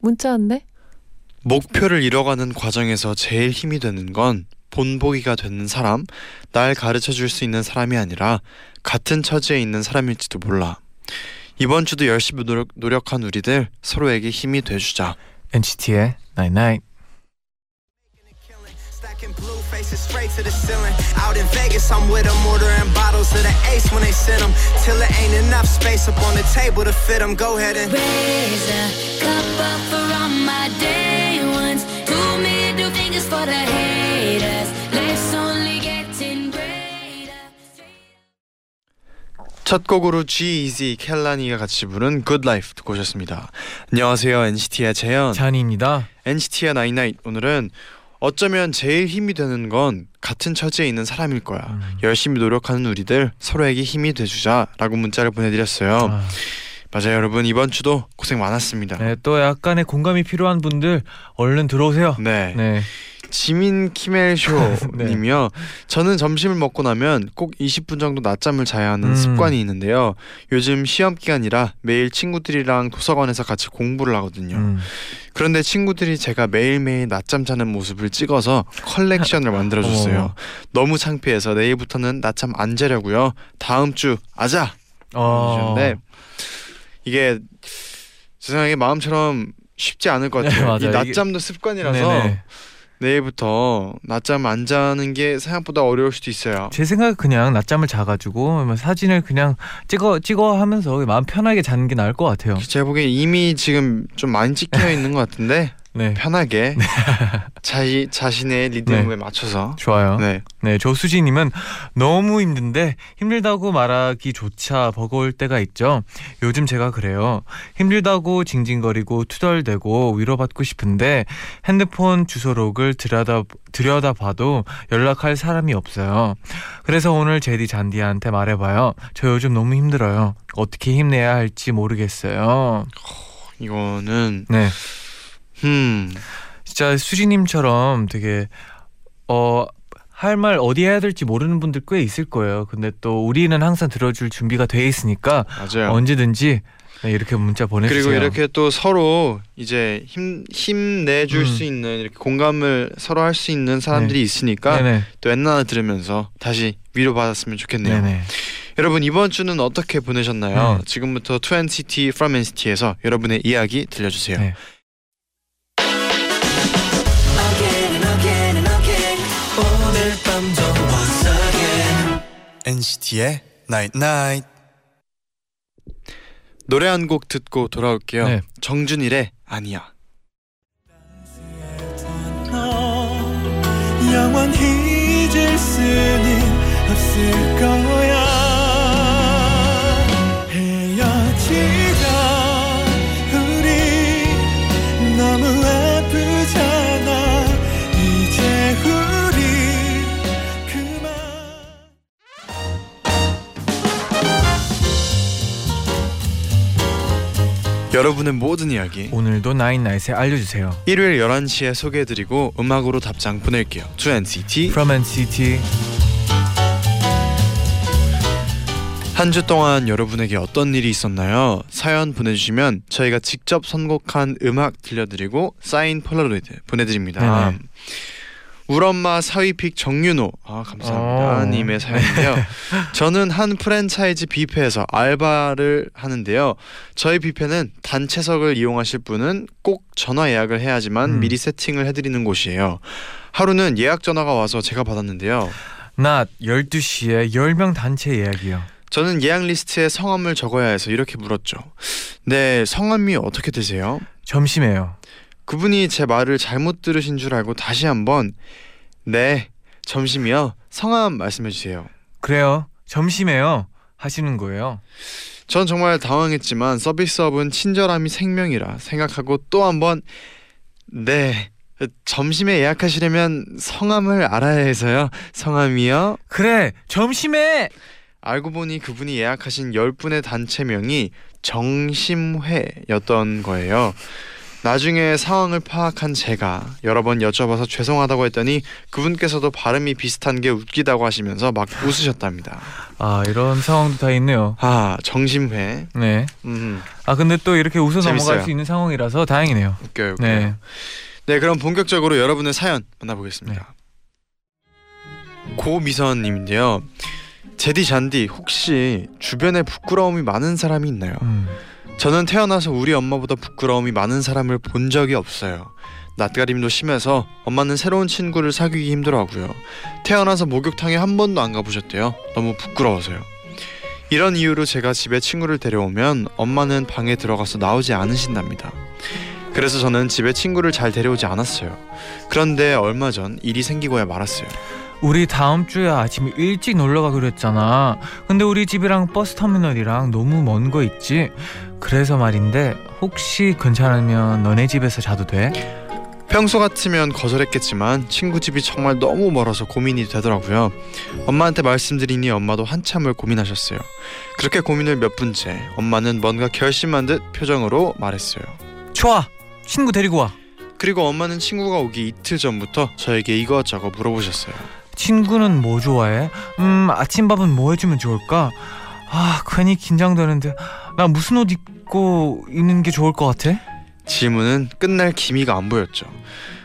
문자 왔네. 목표를 이뤄가는 과정에서 제일 힘이 되는 건 본보기가 되는 사람, 날 가르쳐 줄 수 있는 사람이 아니라 같은 처지에 있는 사람일지도 몰라. 이번 주도 열심히 노력, 노력한 우리들 서로에게 힘이 돼주자. NCT의 Night Night. Faces straight to the ceiling. Out in Vegas, I'm with them, ordering bottles of the ace when they send them. Till it ain't enough space up on the table to fit them. Go ahead and Raise a cup up for all my day ones. Two middle fingers for the haters. Life's only getting greater. 첫 곡으로 G-Eazy, 켈라니가 같이 부른 Good Life 듣고 오셨습니다. 안녕하세요 NCT의 재현. 쟈니입니다. NCT의 night night 오늘은 어쩌면 제일 힘이 되는 건 같은 처지에 있는 사람일 거야. 음. 열심히 노력하는 우리들 서로에게 힘이 돼주자라고 문자를 보내드렸어요. 아, 맞아요 여러분 이번 주도 고생 많았습니다. 네, 또 약간의 공감이 필요한 분들 얼른 들어오세요. 네. 네. 지미 키멜쇼님이요. 네. 저는 점심을 먹고 나면 꼭 20분 정도 낮잠을 자야 하는 음. 습관이 있는데요. 요즘 시험 기간이라 매일 친구들이랑 도서관에서 같이 공부를 하거든요. 음. 그런데 친구들이 제가 매일매일 낮잠 자는 모습을 찍어서 컬렉션을 만들어줬어요. 어머. 너무 창피해서 내일부터는 낮잠 안 자려고요. 다음 주 아자. 어. 주셨는데 이게 세상에 마음처럼 쉽지 않을 것 네, 같아요. 이 맞아요. 낮잠도 습관이라서 네네. 내일부터 낮잠 안 자는 게 생각보다 어려울 수도 있어요. 제 생각에 그냥 낮잠을 자가지고 뭐 사진을 그냥 찍어 찍어 하면서 마음 편하게 자는 게 나을 것 같아요. 제가 보기엔 이미 지금 좀 많이 찍혀 있는 것 같은데 네, 편하게 자시, 자신의 리듬에 네. 맞춰서 좋아요. 네. 네, 조수진 님은 너무 힘든데 힘들다고 말하기조차 버거울 때가 있죠. 요즘 제가 그래요. 힘들다고 징징거리고 투덜대고 위로받고 싶은데 핸드폰 주소록을 들여다 들여다 봐도 연락할 사람이 없어요. 그래서 오늘 제디 잔디한테 말해 봐요. 저 요즘 너무 힘들어요. 어떻게 힘내야 할지 모르겠어요. 이거는 네, 음 진짜 수진님처럼 되게 어. 할 말 어디 해야 될지 모르는 분들 꽤 있을 거예요. 근데 또 우리는 항상 들어줄 준비가 돼 있으니까 맞아요. 언제든지 네, 이렇게 문자 보내주세요. 그리고 이렇게 또 서로 이제 힘 힘내줄 음. 수 있는 이렇게 공감을 서로 할 수 있는 사람들이 있으니까 네네. 또 옛날 들으면서 다시 위로 받았으면 좋겠네요. 네네. 여러분 이번 주는 어떻게 보내셨나요? 네. 지금부터 2NCT from NCT에서 여러분의 이야기 들려주세요. NCT의 Night Night 노래 한 곡 듣고 돌아올게요. 네. 정준일의 아니야. 너 영원히 잊을 수는 없을 거야 여러분의 모든 이야기 오늘도 나인나잇에 알려주세요. 일요일 11시에 소개해드리고 음악으로 답장 보낼게요. 2NCT From NCT 한 주 동안 여러분에게 어떤 일이 있었나요? 사연 보내주시면 저희가 직접 선곡한 음악 들려드리고 사인 폴라로이드 보내드립니다. 네네. 울엄마 사위픽 정윤호 아 감사합니다 어. 님의 사연인데요. 저는 한 프랜차이즈 뷔페에서 알바를 하는데요. 저희 뷔페는 단체석을 이용하실 분은 꼭 전화 예약을 해야지만 음. 미리 세팅을 해드리는 곳이에요. 하루는 예약 전화가 와서 제가 받았는데요. 낮 12시에 10명 단체 예약이요. 저는 예약 리스트에 성함을 적어야 해서 이렇게 물었죠. 네, 성함이 어떻게 되세요? 점심에요. 그분이 제 말을 잘못 들으신 줄 알고 다시 한번 네, 점심이요. 성함 말씀해 주세요. 그래요. 점심에요. 하시는 거예요. 전 정말 당황했지만 서비스업은 친절함이 생명이라 생각하고 또 한번 네. 점심에 예약하시려면 성함을 알아야 해서요. 성함이요? 그래 점심에 알고 보니 그분이 예약하신 10분의 단체명이 정심회였던 거예요. 나중에 상황을 파악한 제가 여러 번 여쭤봐서 죄송하다고 했더니 그분께서도 발음이 비슷한 게 웃기다고 하시면서 막 웃으셨답니다. 아 이런 상황도 다 있네요. 아 정심회. 네. 음 아 근데 또 이렇게 웃어 넘어갈 재밌어요. 수 있는 상황이라서 다행이네요. 웃겨요. 웃겨요. 네. 네 그럼 본격적으로 여러분의 사연 만나보겠습니다. 고미선님인데요. 제디 잔디 혹시 주변에 부끄러움이 많은 사람이 있나요? 음. 저는 태어나서 우리 엄마보다 부끄러움이 많은 사람을 본 적이 없어요. 낯가림도 심해서 엄마는 새로운 친구를 사귀기 힘들어하고요. 태어나서 목욕탕에 한 번도 안 가보셨대요. 너무 부끄러워서요. 이런 이유로 제가 집에 친구를 데려오면 엄마는 방에 들어가서 나오지 않으신답니다. 그래서 저는 집에 친구를 잘 데려오지 않았어요. 그런데 얼마 전 일이 생기고야 말았어요. 우리 다음 주에 아침에 일찍 놀러 가기로 했잖아. 근데 우리 집이랑 버스 터미널이랑 너무 먼 거 있지? 그래서 말인데 혹시 괜찮으면 너네 집에서 자도 돼? 평소 같으면 거절했겠지만 친구 집이 정말 너무 멀어서 고민이 되더라고요. 엄마한테 말씀드리니 엄마도 한참을 고민하셨어요. 그렇게 고민을 몇 분째 엄마는 뭔가 결심한 듯 표정으로 말했어요. 좋아. 친구 데리고 와. 그리고 엄마는 친구가 오기 이틀 전부터 저에게 이것저것 물어보셨어요. 친구는 뭐 좋아해? 음 아침밥은 뭐 해주면 좋을까? 아 괜히 긴장되는데 나 무슨 옷 입고 있는 게 좋을 것 같아? 질문은 끝날 기미가 안 보였죠.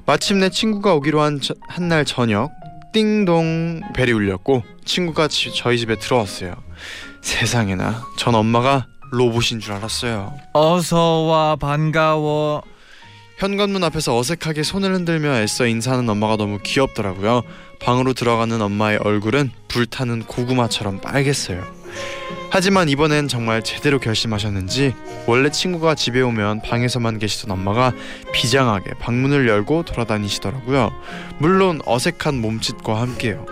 마침내 친구가 오기로 한한날 저녁 띵동 벨이 울렸고 친구가 지- 저희 집에 들어왔어요. 세상에나 전 엄마가 로봇인 줄 알았어요. 어서 와 반가워. 현관문 앞에서 어색하게 손을 흔들며 애써 인사하는 엄마가 너무 귀엽더라고요. 방으로 들어가는 엄마의 얼굴은 불타는 고구마처럼 빨갰어요. 하지만 이번엔 정말 제대로 결심하셨는지 원래 친구가 집에 오면 방에서만 계시던 엄마가 비장하게 방문을 열고 돌아다니시더라고요. 물론 어색한 몸짓과 함께요.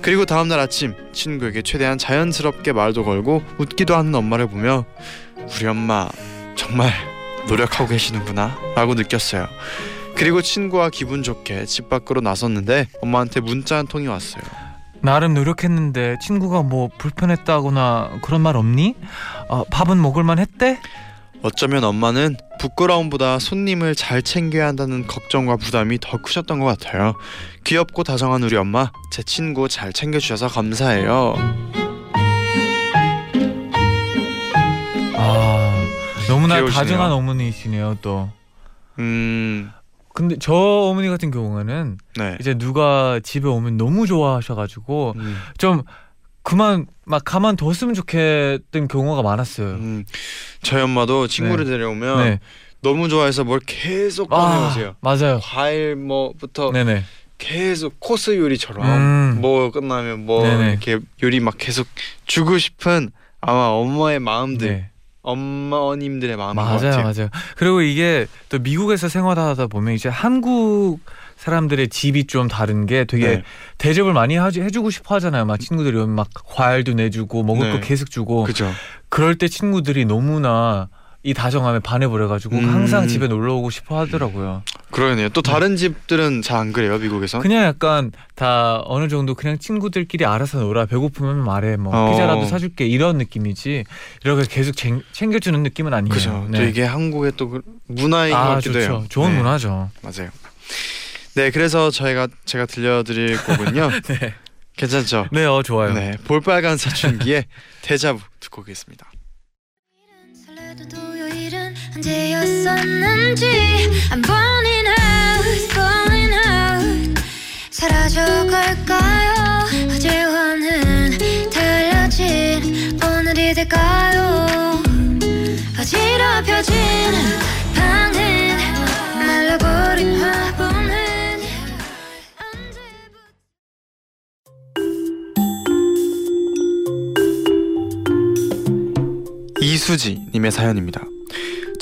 그리고 다음날 아침 친구에게 최대한 자연스럽게 말도 걸고 웃기도 하는 엄마를 보며 우리 엄마 정말 노력하고 계시는구나 라고 느꼈어요. 그리고 친구와 기분 좋게 집 밖으로 나섰는데 엄마한테 문자 한 통이 왔어요. 나름 노력했는데 친구가 뭐 불편했다거나 그런 말 없니? 어, 밥은 먹을만 했대? 어쩌면 엄마는 부끄러움보다 손님을 잘 챙겨야 한다는 걱정과 부담이 더 크셨던 것 같아요. 귀엽고 다정한 우리 엄마, 제 친구 잘 챙겨주셔서 감사해요. 아 너무나 귀여우시네요. 다정한 어머니이시네요 또. 음, 근데 저 어머니 같은 경우에는 네. 이제 누가 집에 오면 너무 좋아하셔가지고 음, 좀 그만 막 가만 뒀으면 좋겠던 경우가 많았어요. 음, 저희 엄마도 친구를 데려오면 네. 너무 좋아해서 뭘 계속 아 꺼내오세요. 맞아요. 과일 뭐부터 네네. 계속 코스 요리처럼 음. 뭐 끝나면 뭐 네네. 이렇게 요리 막 계속 주고 싶은 아마 엄마의 마음들 네. 엄마님들의 마음인 것 맞아요, 같아요. 맞아요. 그리고 이게 또 미국에서 생활하다 보면 이제 한국 사람들의 집이 좀 다른 게 되게 네. 대접을 많이 하지, 해주고 싶어 하잖아요. 막 친구들이 오면 막 과일도 내주고 먹을 네. 거 계속 주고 그죠. 그럴 때 친구들이 너무나 이 다정함에 반해버려가지고 음. 항상 집에 놀러 오고 싶어 하더라고요. 그러네요. 또 다른 집들은 잘 안 그래요, 미국에서? 그냥 약간 다 어느 정도 그냥 친구들끼리 알아서 놀아 배고프면 말해 뭐 어. 피자라도 사줄게 이런 느낌이지 이렇게 계속 챙, 챙겨주는 느낌은 아니에요. 그죠. 또 이게 한국의 또그 문화인 것아 같기도 좋죠. 해요. 좋은 네, 문화죠. 맞아요. 네, 그래서 저희가 제가 들려드릴 곡은요. 네. 괜찮죠? 네, 어 좋아요. 네, 볼빨간 사춘기의 대자부 듣고 오겠습니다. 언제였었는지 I'm burning out, falling out 사라져갈까요? 어제와는 달라진 오늘이 될까요? 어지럽혀진 방은 말라버린 화분은 이수지님의 사연입니다.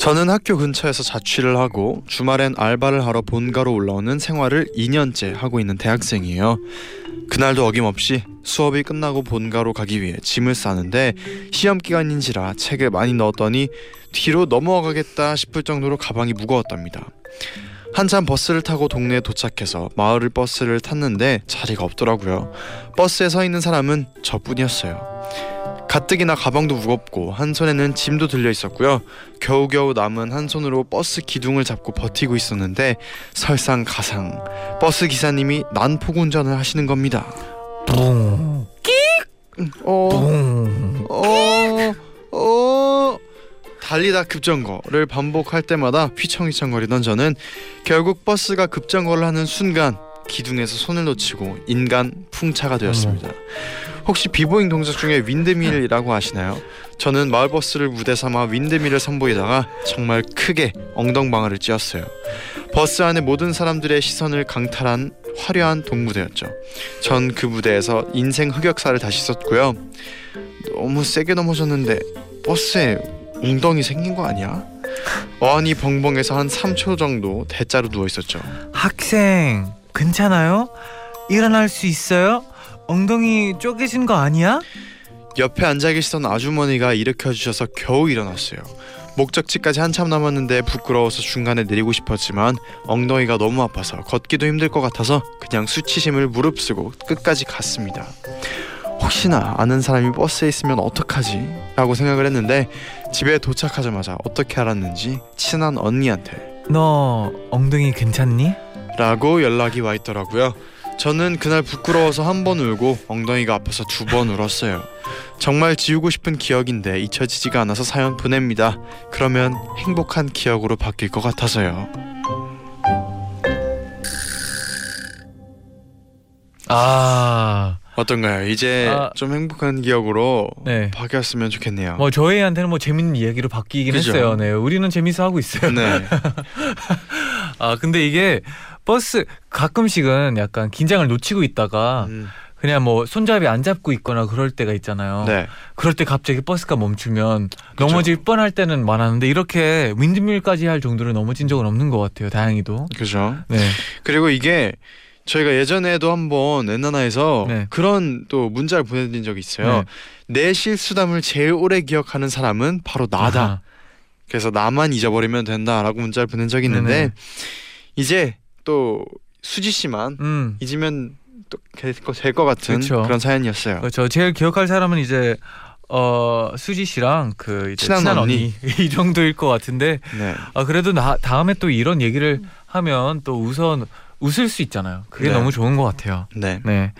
저는 학교 근처에서 자취를 하고 주말엔 알바를 하러 본가로 올라오는 생활을 2년째 하고 있는 대학생이에요. 그날도 어김없이 수업이 끝나고 본가로 가기 위해 짐을 싸는데 시험 기간인지라 책을 많이 넣었더니 뒤로 넘어가겠다 싶을 정도로 가방이 무거웠답니다. 한참 버스를 타고 동네에 도착해서 마을 버스를 탔는데 자리가 없더라고요. 버스에 서 있는 사람은 저뿐이었어요. 가뜩이나 가방도 무겁고 한 손에는 짐도 들려 있었고요. 겨우겨우 남은 한 손으로 버스 기둥을 잡고 버티고 있었는데 설상가상 버스 기사님이 난폭 운전을 하시는 겁니다. 뿡, 어, 뿡. 어, 어. 달리다 급정거를 반복할 때마다 휘청휘청거리던 저는 결국 버스가 급정거를 하는 순간 기둥에서 손을 놓치고 인간 풍차가 되었습니다. 혹시 비보잉 동작 중에 windmill이라고 아시나요? 저는 마을 버스를 무대 삼아 windmill을 선보이다가 정말 크게 엉덩방아를 찧었어요. 버스 안의 모든 사람들의 시선을 강탈한 화려한 동무대였죠. 전 그 무대에서 인생 흑역사를 다시 썼고요. 너무 세게 넘어졌는데 버스에 웅덩이 생긴 거 아니야? 어안이 벙벙해서 한 3초 정도 대자로 누워 있었죠. 학생 괜찮아요? 일어날 수 있어요? 엉덩이 쪼개진 거 아니야? 옆에 앉아 계시던 아주머니가 일으켜 주셔서 겨우 일어났어요. 목적지까지 한참 남았는데 부끄러워서 중간에 내리고 싶었지만 엉덩이가 너무 아파서 걷기도 힘들 것 같아서 그냥 수치심을 무릅쓰고 끝까지 갔습니다. 혹시나 아는 사람이 버스에 있으면 어떡하지? 라고 생각을 했는데 집에 도착하자마자 어떻게 알았는지 친한 언니한테 너 엉덩이 괜찮니? 라고 연락이 와 있더라고요. 저는 그날 부끄러워서 한 번 울고 엉덩이가 아파서 두 번 울었어요. 정말 지우고 싶은 기억인데 잊혀지지가 않아서 사연 보냅니다. 그러면 행복한 기억으로 바뀔 것 같아서요. 아, 어떤가요? 이제 아. 좀 행복한 기억으로 네. 바뀌었으면 좋겠네요. 뭐 저희한테는 뭐 재밌는 이야기로 바뀌긴 그죠? 했어요. 네, 우리는 재밌어 하고 있어요. 네, 아, 근데 이게 버스 가끔씩은 약간 긴장을 놓치고 있다가 음, 그냥 뭐 손잡이 안 잡고 있거나 그럴 때가 있잖아요. 네, 그럴 때 갑자기 버스가 멈추면 그죠. 넘어질 뻔할 때는 많았는데 이렇게 윈드밀까지 할 정도로 넘어진 적은 없는 것 같아요. 다행히도. 그죠. 네. 그리고 이게 저희가 예전에도 한번 엔나나에서 네. 그런 또 문자를 보내드린 적이 있어요. 내 실수담을 제일 오래 기억하는 사람은 바로 나다. 아하. 그래서 나만 잊어버리면 된다라고 문자를 보낸 적이 있는데 네네. 이제 또 수지 씨만 음. 잊으면 또될것 같은 그쵸. 그런 사연이었어요. 그렇죠. 제일 기억할 사람은 이제 어 수지 씨랑 그 친한 친한, 언니. 언니. 이 정도일 것 같은데 네, 아 그래도 나 다음에 또 이런 얘기를 하면 또 우선 웃을 수 있잖아요. 그게 네. 너무 좋은 것 같아요. 네, 네.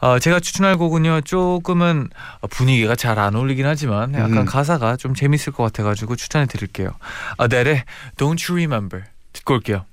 어, 제가 추천할 곡은요, 조금은 분위기가 잘 안 어울리긴 하지만 약간 음. 가사가 좀 재밌을 것 같아가지고 추천해 드릴게요. 아델의 Don't You Remember 듣고 올게요.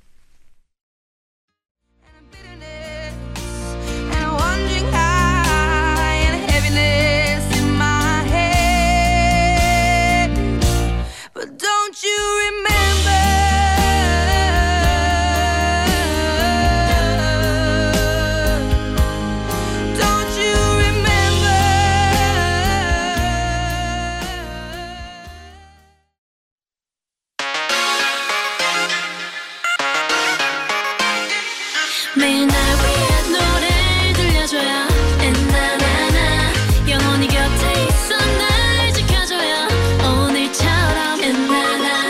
매일 날 위한 노래를 들려줘요 엔나나나 영원히 곁에 있어 날 지켜줘요 오늘처럼 엔나나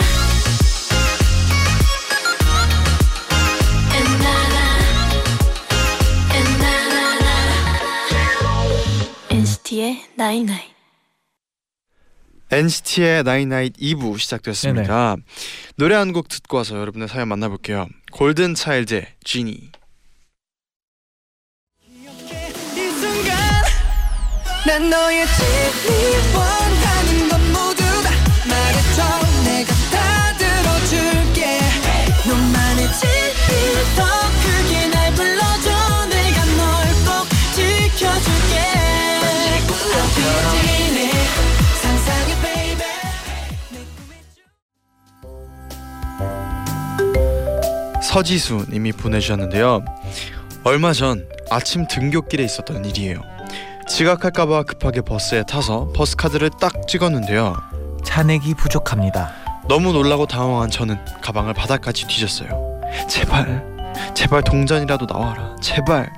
엔나나 엔나나나 NCT의 나인나잇 2부 시작됐습니다. 노래 한 곡 듣고 와서 여러분의 사연 만나볼게요. 골든 차일드의 지니. 난 너의 진리 원하는 건 모두 다 말해줘 내가 다 들어줄게. 너만의 진리 더 크게 날 불러줘. 내가 널 꼭 지켜줄게. 서지수 님이 보내주셨는데요. 얼마 전 아침 등굣길에 있었던 일이에요. 지각할까봐 급하게 버스에 타서 버스 카드를 딱 찍었는데요. 잔액이 부족합니다. 너무 놀라고 당황한 저는 가방을 바닥까지 뒤졌어요. 제발, 제발 동전이라도 나와라. 제발.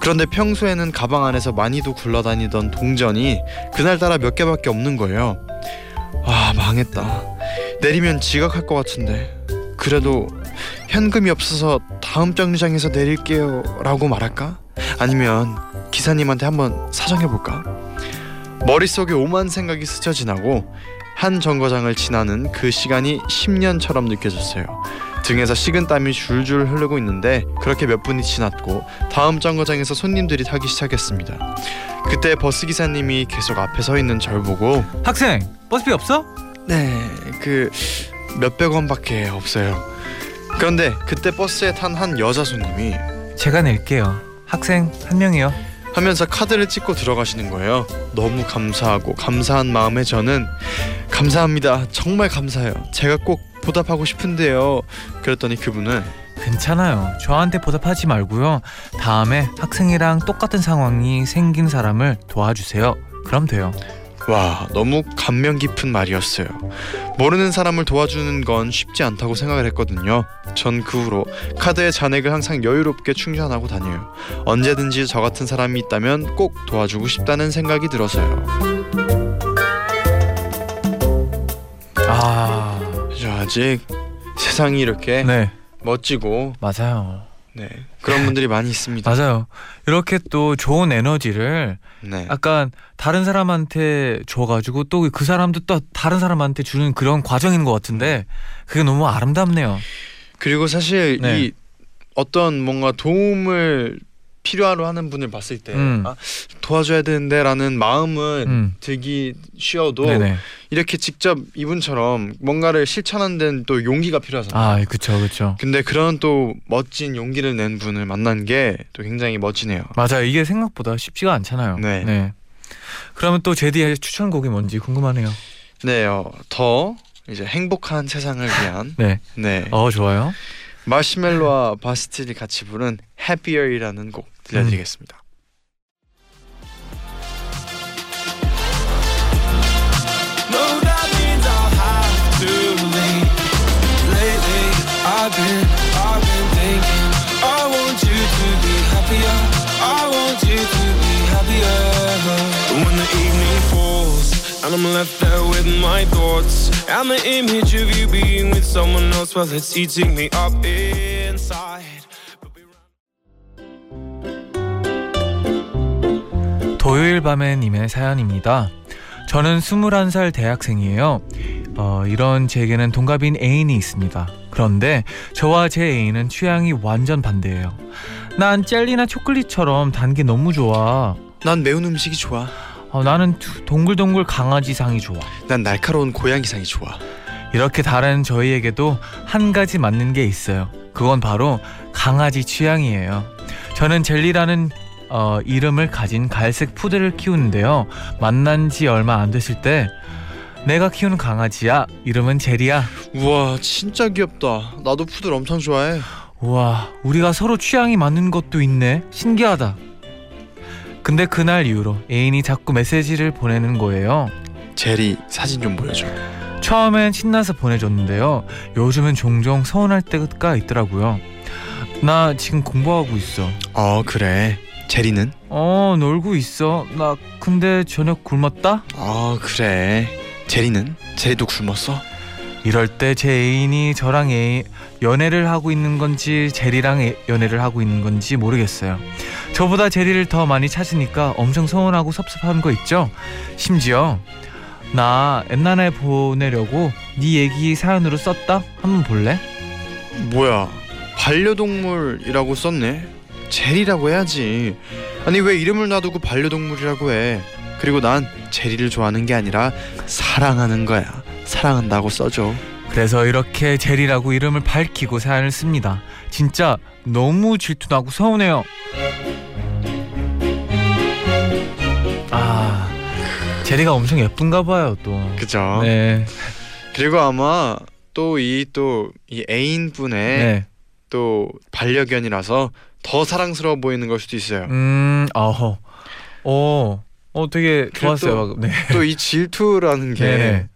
그런데 평소에는 가방 안에서 많이도 굴러다니던 동전이 그날따라 몇 개밖에 없는 거예요. 아 망했다. 내리면 지각할 것 같은데. 그래도 현금이 없어서 다음 정류장에서 내릴게요라고 말할까? 아니면 기사님한테 한번 사정해 볼까? 머릿속에 오만 생각이 스쳐 지나고 한 정거장을 지나는 그 시간이 10년처럼 느껴졌어요. 등에서 식은 땀이 줄줄 흐르고 있는데 그렇게 몇 분이 지났고 다음 정거장에서 손님들이 타기 시작했습니다. 그때 버스 기사님이 계속 앞에 서 있는 절 보고 학생 버스비 없어? 네, 그 몇백 원밖에 없어요. 그런데 그때 버스에 탄 한 여자 손님이 제가 낼게요. 학생 한 명이요. 하면서 카드를 찍고 들어가시는 거예요. 너무 감사하고 감사한 마음에 저는 감사합니다. 정말 감사해요. 제가 꼭 보답하고 싶은데요. 그랬더니 그분은 괜찮아요. 저한테 보답하지 말고요. 다음에 학생이랑 똑같은 상황이 생긴 사람을 도와주세요. 그럼 돼요. 와 너무 감명 깊은 말이었어요. 모르는 사람을 도와주는 건 쉽지 않다고 생각을 했거든요. 전 그 후로 카드의 잔액을 항상 여유롭게 충전하고 다녀요. 언제든지 저 같은 사람이 있다면 꼭 도와주고 싶다는 생각이 들어서요. 아, 저 아직 세상이 이렇게 네, 멋지고 맞아요. 네 그런 분들이 많이 있습니다. 맞아요. 이렇게 또 좋은 에너지를 네. 약간 다른 사람한테 줘가지고 또 그 사람도 또 다른 사람한테 주는 그런 과정인 것 같은데 그게 너무 아름답네요. 그리고 사실 네. 이 어떤 뭔가 도움을 필요하로 하는 분을 봤을 때 음. 아, 도와줘야 되는데라는 마음은 음. 들기 쉬어도 네네. 이렇게 직접 이분처럼 뭔가를 실천하는 데는 또 용기가 필요하잖아요. 아, 그쵸, 그쵸. 근데 그런 또 멋진 용기를 낸 분을 만난 게 또 굉장히 멋지네요. 맞아요. 이게 생각보다 쉽지가 않잖아요. 네. 그러면 또 제디의 추천곡이 뭔지 궁금하네요. 네, 어, 더 이제 행복한 세상을 위한 네. 네 어, 좋아요. 마시멜로와 바스틸이 같이 부른 Happier이라는 곡 들려드리겠습니다. No, that means I'll have to leave. Lately, I've been, I've been thinking. I want you to be happier. I want you to be happier. When the evening falls and I'm left there with my thoughts and the image of you being with someone else, well, it's eating me up inside. 토요일 밤의 님의 사연입니다. 저는 21살 대학생이에요. 어, 이런 제게는 동갑인 애인이 있습니다. 그런데 저와 제 애인은 취향이 완전 반대예요. 난 젤리나 초콜릿처럼 단 게 너무 좋아. 난 매운 음식이 좋아. 어, 나는 두- 동글동글 강아지상이 좋아. 난 날카로운 고양이상이 좋아. 이렇게 다른 저희에게도 한 가지 맞는 게 있어요. 그건 바로 강아지 취향이에요. 저는 젤리라는 어, 이름을 가진 갈색 푸드를 키우는데요. 만난 지 얼마 안 됐을 때 내가 키우는 강아지야. 이름은 젤리야. 우와 진짜 귀엽다. 나도 푸들 엄청 좋아해. 우와, 우리가 서로 취향이 맞는 것도 있네. 신기하다. 근데 그날 이후로 애인이 자꾸 메시지를 보내는 거예요. 제리 사진 좀 보여줘. 처음엔 신나서 보내줬는데요. 요즘은 종종 서운할 때가 있더라고요. 나 지금 공부하고 있어. 어 그래. 제리는? 어, 놀고 있어. 나 근데 저녁 굶었다? 어 그래. 제리는? 제리도 굶었어? 이럴 때 제 애인이 저랑 애인 연애를 하고 있는 건지 제리랑 애- 연애를 하고 있는 건지 모르겠어요. 저보다 제리를 더 많이 찾으니까 엄청 서운하고 섭섭한 거 있죠? 심지어 나 옛날에 보내려고 네 얘기 사연으로 썼다? 한번 볼래? 뭐야 반려동물이라고 썼네. 제리라고 해야지. 아니 왜 이름을 놔두고 반려동물이라고 해? 그리고 난 제리를 좋아하는 게 아니라 사랑하는 거야. 사랑한다고 써줘. 그래서 이렇게 제리라고 이름을 밝히고 사연을 씁니다. 진짜 너무 질투나고 서운해요. 아, 제리가 엄청 예쁜가 봐요, 또. 그죠? 네. 그리고 아마 또 이 또이 애인분의 네. 또 반려견이라서 더 사랑스러워 보이는 걸 수도 있어요. 음, 어허. 어, 어 되게 좋았어요, 또- 방금. 네. 또 이 질투라는 게 네네.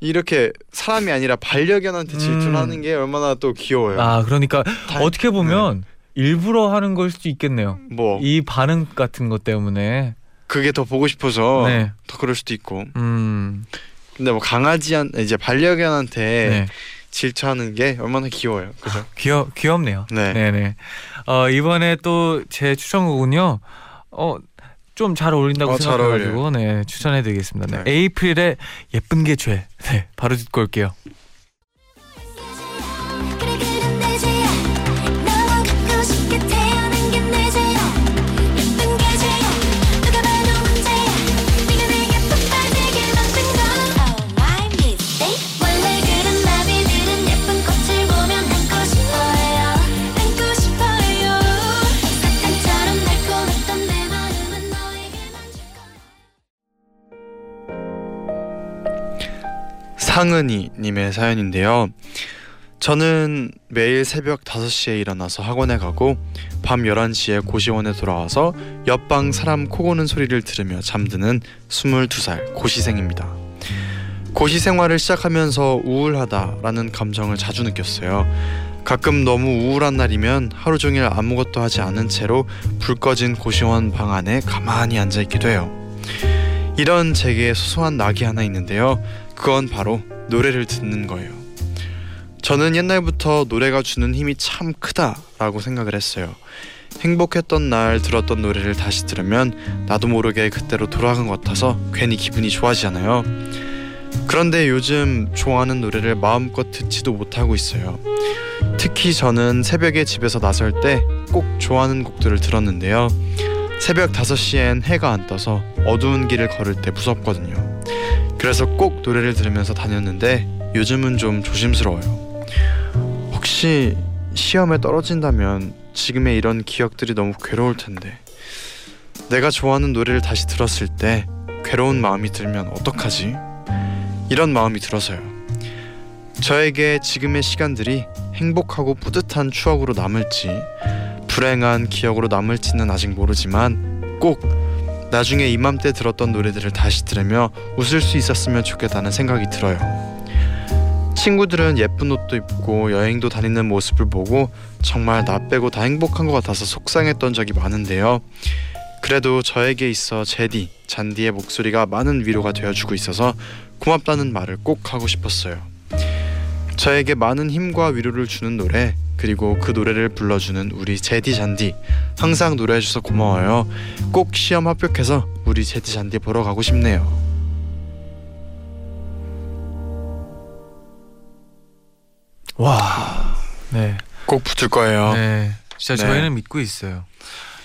이렇게 사람이 아니라 반려견한테 질투를 음. 하는 게 얼마나 또 귀여워요. 아, 그러니까 다- 어떻게 보면 일부러 하는 걸 수도 있겠네요. 뭐 이 반응 같은 것 때문에. 그게 더 보고 싶어서 네. 더 그럴 수도 있고. 음. 근데 뭐 강아지한 이제 반려견한테 네. 질차하는 게 얼마나 귀여워요. 그죠? 귀여 귀엽네요. 네. 네네. 어 이번에 또 제 추천곡은요. 어. 좀 잘 어울린다고 어, 잘 생각해가지고 네 추천해드리겠습니다. 네. 네. 에이프릴의 예쁜 게 죄. 네 바로 듣고 올게요. 거야 상은이 님의 사연인데요. 저는 매일 새벽 5시에 일어나서 학원에 가고 밤 11시에 고시원에 돌아와서 옆방 사람 코 고는 소리를 들으며 잠드는 22살 고시생입니다. 고시 생활을 시작하면서 우울하다라는 감정을 자주 느꼈어요. 가끔 너무 우울한 날이면 하루 종일 아무것도 하지 않은 채로 불 꺼진 고시원 방 안에 가만히 앉아 있기도 해요. 이런 제게 소소한 낙이 하나 있는데요. 그건 바로 노래를 듣는 거예요. 저는 옛날부터 노래가 주는 힘이 참 크다라고 생각을 했어요. 행복했던 날 들었던 노래를 다시 들으면 나도 모르게 그때로 돌아간 것 같아서 괜히 기분이 좋아지잖아요. 그런데 요즘 좋아하는 노래를 마음껏 듣지도 못하고 있어요. 특히 저는 새벽에 집에서 나설 때 꼭 좋아하는 곡들을 들었는데요. 새벽 5시엔 해가 안 떠서 어두운 길을 걸을 때 무섭거든요. 그래서 꼭 노래를 들으면서 다녔는데 요즘은 좀 조심스러워요. 혹시 시험에 떨어진다면 지금의 이런 기억들이 너무 괴로울 텐데 내가 좋아하는 노래를 다시 들었을 때 괴로운 마음이 들면 어떡하지? 이런 마음이 들어서요. 저에게 지금의 시간들이 행복하고 뿌듯한 추억으로 남을지 불행한 기억으로 남을지는 아직 모르지만 꼭 나중에 이맘때 들었던 노래들을 다시 들으며 웃을 수 있었으면 좋겠다는 생각이 들어요. 친구들은 예쁜 옷도 입고 여행도 다니는 모습을 보고 정말 나 빼고 다 행복한 것 같아서 속상했던 적이 많은데요. 그래도 저에게 있어 제디, 잔디의 목소리가 많은 위로가 되어주고 있어서 고맙다는 말을 꼭 하고 싶었어요. 저에게 많은 힘과 위로를 주는 노래 그리고 그 노래를 불러주는 우리 제디 잔디 항상 노래해줘서 고마워요. 꼭 시험 합격해서 우리 제디 잔디 보러 가고 싶네요. 와. 네. 꼭 붙을 거예요. 네. 진짜 네. 저희는 믿고 있어요.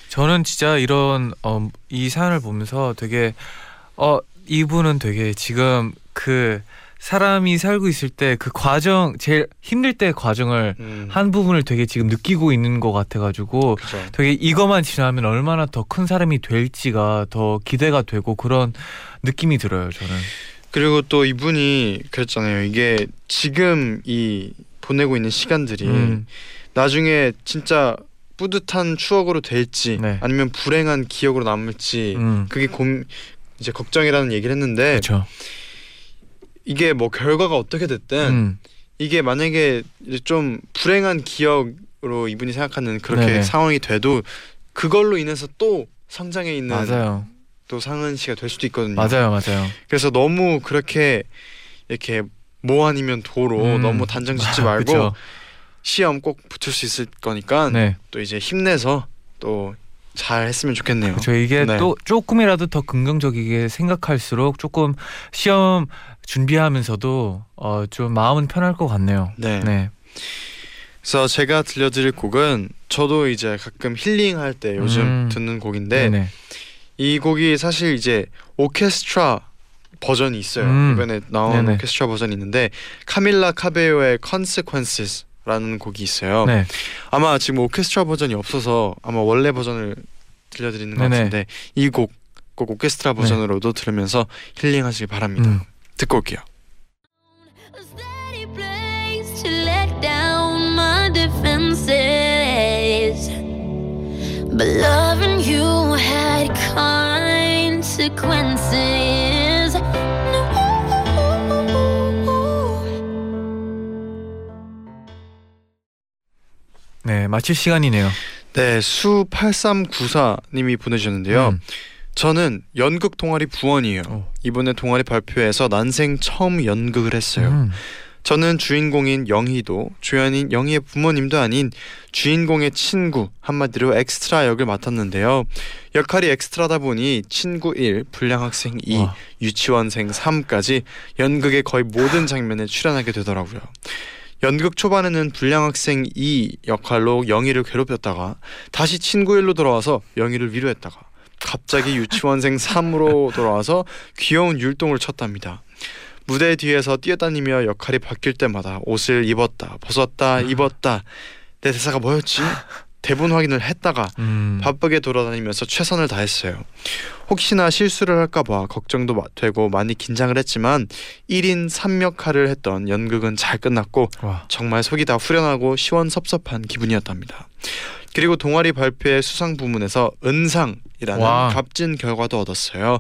저는 진짜 이런 어, 이 사연을 보면서 되게 어 이분은 되게 지금 그 사람이 살고 있을 때 그 과정 제일 힘들 때 과정을 음, 한 부분을 되게 지금 느끼고 있는 것 같아가지고 그죠. 되게 이것만 지나면 얼마나 더 큰 사람이 될지가 더 기대가 되고 그런 느낌이 들어요 저는. 그리고 또 이분이 그랬잖아요. 이게 지금 이 보내고 있는 시간들이 음, 나중에 진짜 뿌듯한 추억으로 될지 네. 아니면 불행한 기억으로 남을지 음, 그게 고 이제 걱정이라는 얘기를 했는데 그렇죠. 이게 뭐 결과가 어떻게 됐든 음, 이게 만약에 좀 불행한 기억으로 이분이 생각하는 그렇게 네네. 상황이 돼도 그걸로 인해서 또 성장해 있는 맞아요, 또 상은 씨가 될 수도 있거든요. 맞아요, 맞아요. 그래서 너무 그렇게 이렇게 뭐 아니면 도로 음. 너무 단정 짓지 말고 그쵸. 시험 꼭 붙을 수 있을 거니까 네. 또 이제 힘내서 또 잘 했으면 좋겠네요. 그렇죠. 이게 네. 또 조금이라도 더 긍정적이게 생각할수록 조금 시험 준비하면서도 어, 좀 마음은 편할 것 같네요. 네. 네. 그래서 제가 들려드릴 곡은 저도 이제 가끔 힐링할 때 요즘 음. 듣는 곡인데 네네. 이 곡이 사실 이제 오케스트라 버전이 있어요. 음. 이번에 나온 네네. 오케스트라 버전이 있는데 카밀라 카베요의 Consequences라는 곡이 있어요. 네. 아마 지금 오케스트라 버전이 없어서 아마 원래 버전을 들려드리는 것 네네. 같은데 이 곡 꼭 오케스트라 네. 버전으로도 들으면서 힐링하시길 바랍니다. 음. 듣고 올게요. A steady place to let down my defenses. But loving you had consequences. No. 네, 마칠 시간이네요. 네, 수 8394님이 보내주셨는데요. 음. 저는 연극 동아리 부원이에요. 어. 이번에 동아리 발표에서 난생 처음 연극을 했어요. 음. 저는 주인공인 영희도 조연인 영희의 부모님도 아닌 주인공의 친구 한마디로 엑스트라 역을 맡았는데요. 역할이 엑스트라다 보니 친구 1, 불량학생 2, 와. 유치원생 3까지 연극의 거의 모든 장면에 출연하게 되더라고요. 연극 초반에는 불량학생 2 역할로 영희를 괴롭혔다가 다시 친구 1로 돌아와서 영희를 위로했다가 갑자기 유치원생 3으로 돌아와서 귀여운 율동을 췄답니다. 무대 뒤에서 뛰어다니며 역할이 바뀔 때마다 옷을 입었다 벗었다 입었다 내 대사가 뭐였지? 대본 확인을 했다가 음. 바쁘게 돌아다니면서 최선을 다했어요. 혹시나 실수를 할까봐 걱정도 마- 되고 많이 긴장을 했지만 1인 3역할을 했던 연극은 잘 끝났고 와. 정말 속이 다 후련하고 시원섭섭한 기분이었답니다. 그리고 동아리 발표회 수상 부문에서 은상이라는 와. 값진 결과도 얻었어요.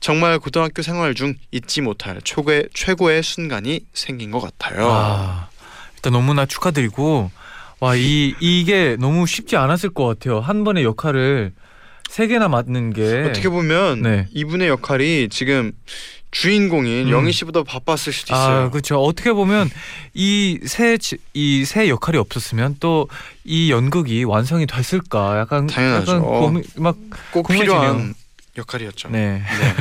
정말 고등학교 생활 중 잊지 못할 최고의 최고의 순간이 생긴 것 같아요. 아, 일단 너무나 축하드리고 와 이 이게 너무 쉽지 않았을 것 같아요. 한 번의 역할을 세 개나 맡는 게 어떻게 보면 네. 이분의 역할이 지금 주인공인 음. 영희 씨보다 바빴을 수도 있어요. 아, 그렇죠. 어떻게 보면 이세이세 역할이 없었으면 또 이 연극이 완성이 됐을까? 약간 당연하죠. 약간 고민, 막곡 고민이네요. 필요한 역할이었죠. 네. 네.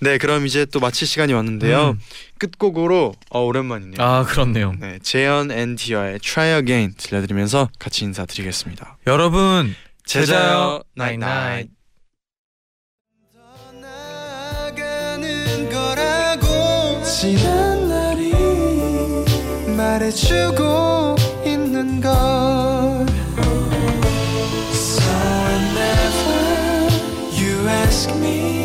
네, 그럼 이제 또 마칠 시간이 왔는데요. 음. 끝곡으로 어, 오랜만이네요. 아, 그렇네요. 네, 재현 and d.ear의 Try Again 들려드리면서 같이 인사드리겠습니다. 여러분 제자요 나잇나잇 지난 날이 말해주고 있는 걸. So whenever you ask me